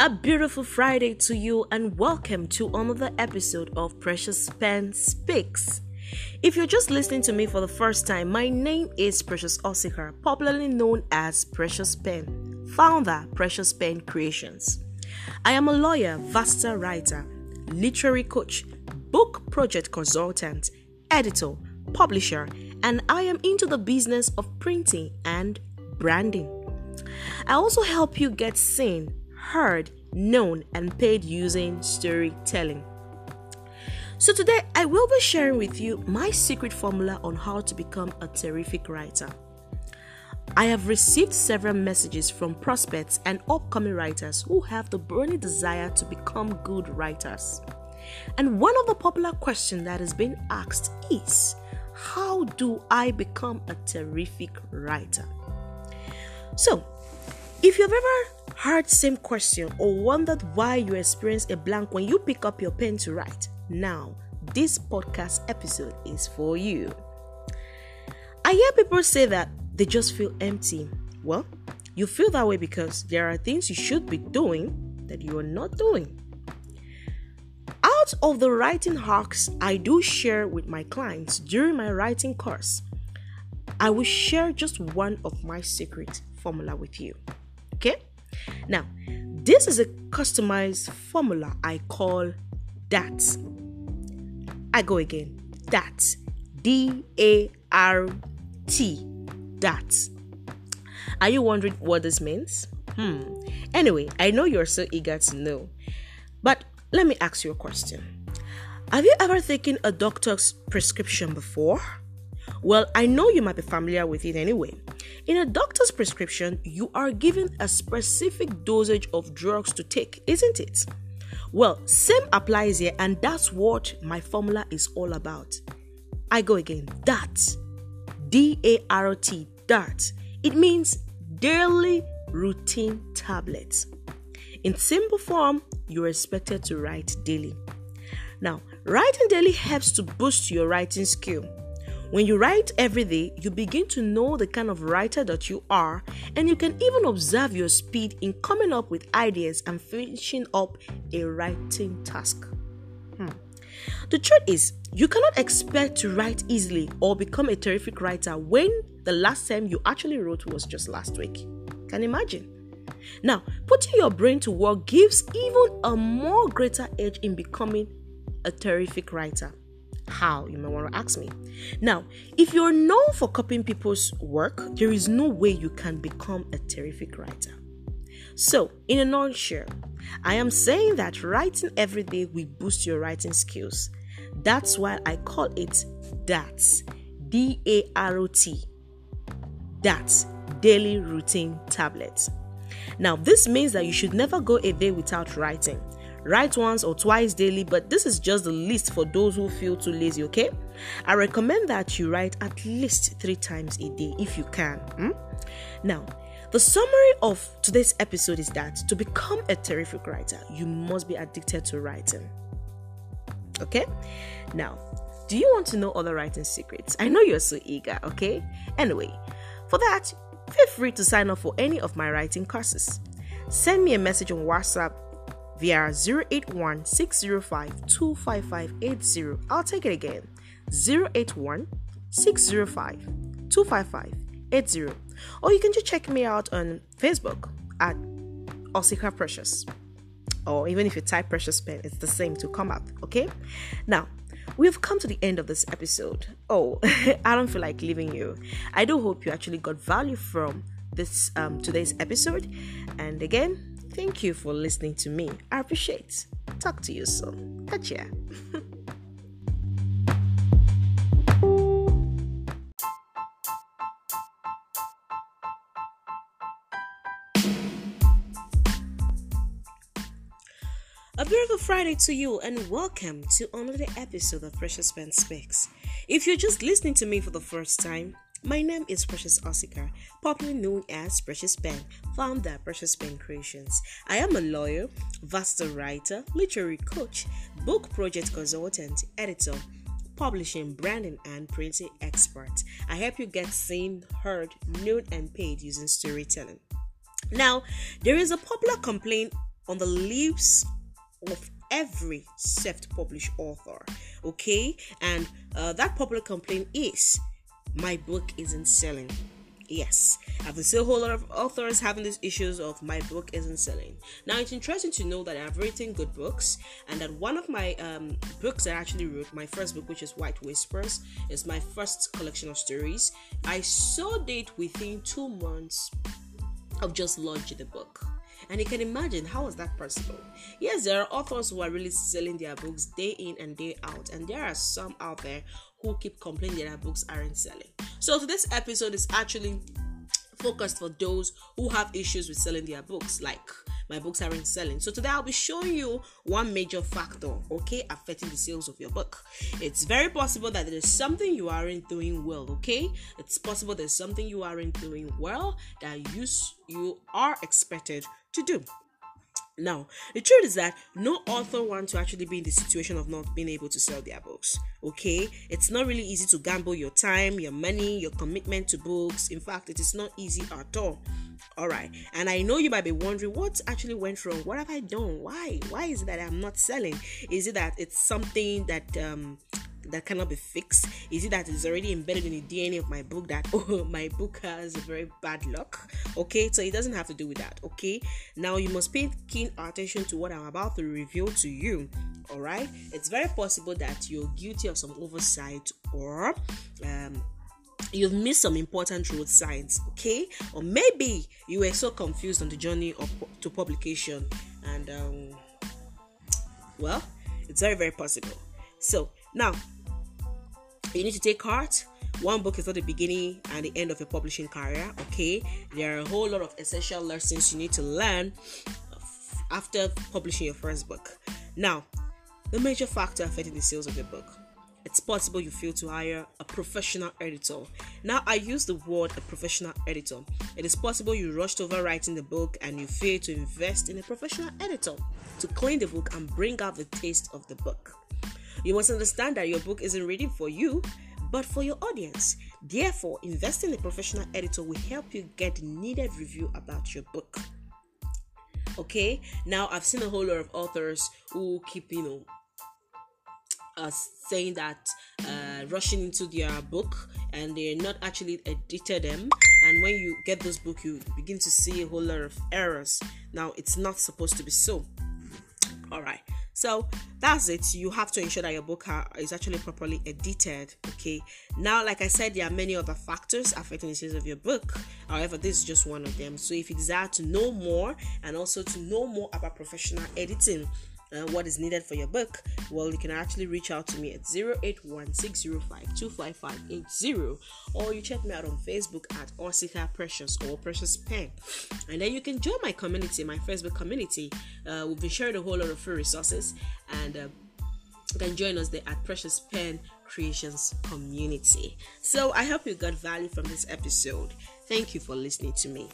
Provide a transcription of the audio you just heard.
A beautiful Friday to you, and welcome to another episode of Precious Pen Speaks. If you're just listening to me for the first time, my name is Precious Osika, popularly known as Precious Pen, founder Precious Pen Creations. I am a lawyer, vasta writer, literary coach, book project consultant, editor, publisher, and I am into the business of printing and branding. I also help you get seen heard, known, and paid using storytelling. So, today I will be sharing with you my secret formula on how to become a terrific writer. I have received several messages from prospects and upcoming writers who have the burning desire to become good writers. And one of the popular questions that has been asked is How do I become a terrific writer? So, if you've ever heard same question or wondered why you experience a blank when you pick up your pen to write, now this podcast episode is for you. I hear people say that they just feel empty. Well, you feel that way because there are things you should be doing that you are not doing. Out of the writing hacks I do share with my clients during my writing course, I will share just one of my secret formula with you. Okay? Now, this is a customized formula I call DAT. I go again. DAT. D A R T. DAT. Are you wondering what this means? Hmm. Anyway, I know you're so eager to know. But let me ask you a question. Have you ever taken a doctor's prescription before? Well, I know you might be familiar with it anyway. In a doctor's prescription, you are given a specific dosage of drugs to take, isn't it? Well, same applies here, and that's what my formula is all about. I go again. That, D A R T. DART. It means daily routine tablets. In simple form, you're expected to write daily. Now, writing daily helps to boost your writing skill. When you write every day, you begin to know the kind of writer that you are, and you can even observe your speed in coming up with ideas and finishing up a writing task. Hmm. The truth is, you cannot expect to write easily or become a terrific writer when the last time you actually wrote was just last week. Can you imagine? Now, putting your brain to work gives even a more greater edge in becoming a terrific writer. How, you may want to ask me. Now, if you're known for copying people's work, there is no way you can become a terrific writer. So, in a nutshell, I am saying that writing every day will boost your writing skills. That's why I call it DATS. D A R O T. DATS. Daily Routine Tablets. Now, this means that you should never go a day without writing. Write once or twice daily, but this is just the list for those who feel too lazy, okay? I recommend that you write at least three times a day if you can. Hmm? Now, the summary of today's episode is that to become a terrific writer, you must be addicted to writing. Okay? Now, do you want to know other writing secrets? I know you're so eager, okay? Anyway, for that, feel free to sign up for any of my writing courses. Send me a message on WhatsApp via 081 605 25580. I'll take it again 081 605 25580. Or you can just check me out on Facebook at Osika Precious. Or even if you type Precious Pen, it's the same to come up, okay? Now, we've come to the end of this episode. Oh, I don't feel like leaving you. I do hope you actually got value from this um, today's episode. And again, Thank you for listening to me. I appreciate. Talk to you soon. Catch ya. A beautiful Friday to you, and welcome to another episode of Precious Pen Speaks. If you're just listening to me for the first time, my name is Precious Osika, popularly known as Precious Pen, founder of Precious Pen Creations. I am a lawyer, vasta writer, literary coach, book project consultant, editor, publishing, branding, and printing expert. I help you get seen, heard, known, and paid using storytelling. Now, there is a popular complaint on the lips of every self-published author. Okay, and uh, that popular complaint is my book isn't selling. Yes, I've seen a whole lot of authors having these issues of my book isn't selling. Now, it's interesting to know that I've written good books, and that one of my um, books I actually wrote, my first book, which is White Whispers, is my first collection of stories. I sold it within two months of just launching the book. And you can imagine how is that possible? Yes, there are authors who are really selling their books day in and day out, and there are some out there who keep complaining that their books aren't selling. So today's episode is actually focused for those who have issues with selling their books, like my books aren't selling. So today I'll be showing you one major factor, okay, affecting the sales of your book. It's very possible that there is something you aren't doing well, okay? It's possible there's something you aren't doing well that you you are expected to do. Now, the truth is that no author wants to actually be in the situation of not being able to sell their books. Okay, it's not really easy to gamble your time, your money, your commitment to books. In fact, it is not easy at all. All right, and I know you might be wondering what actually went wrong. What have I done? Why? Why is it that I'm not selling? Is it that it's something that um, that cannot be fixed? Is it that it's already embedded in the DNA of my book that oh my book has a very bad luck? Okay, so it doesn't have to do with that. Okay, now you must pay keen attention to what I'm about to reveal to you. All right, it's very possible that you're guilty of some oversight or um, you've missed some important road signs okay or maybe you were so confused on the journey of to publication and um, well it's very very possible so now you need to take heart one book is not the beginning and the end of your publishing career okay there are a whole lot of essential lessons you need to learn after publishing your first book now the major factor affecting the sales of your book it's possible you fail to hire a professional editor. Now, I use the word a professional editor. It is possible you rushed over writing the book and you fail to invest in a professional editor to clean the book and bring out the taste of the book. You must understand that your book isn't ready for you, but for your audience. Therefore, investing in a professional editor will help you get the needed review about your book. Okay, now I've seen a whole lot of authors who keep, you know, uh, saying that uh, rushing into their book and they're not actually edited them. And when you get those book you begin to see a whole lot of errors. Now it's not supposed to be so. All right so that's it. You have to ensure that your book is actually properly edited okay? Now like i said there are many other factors affecting the sales of your book. However this is just one of them. So if you desire to know more and also to know more about professional editing uh, what is needed for your book, well, you can actually reach out to me at 081605255580 or you check me out on Facebook at Osika Precious or Precious Pen. And then you can join my community, my Facebook community. Uh, we've been sharing a whole lot of free resources and uh, you can join us there at Precious Pen Creations Community. So I hope you got value from this episode. Thank you for listening to me.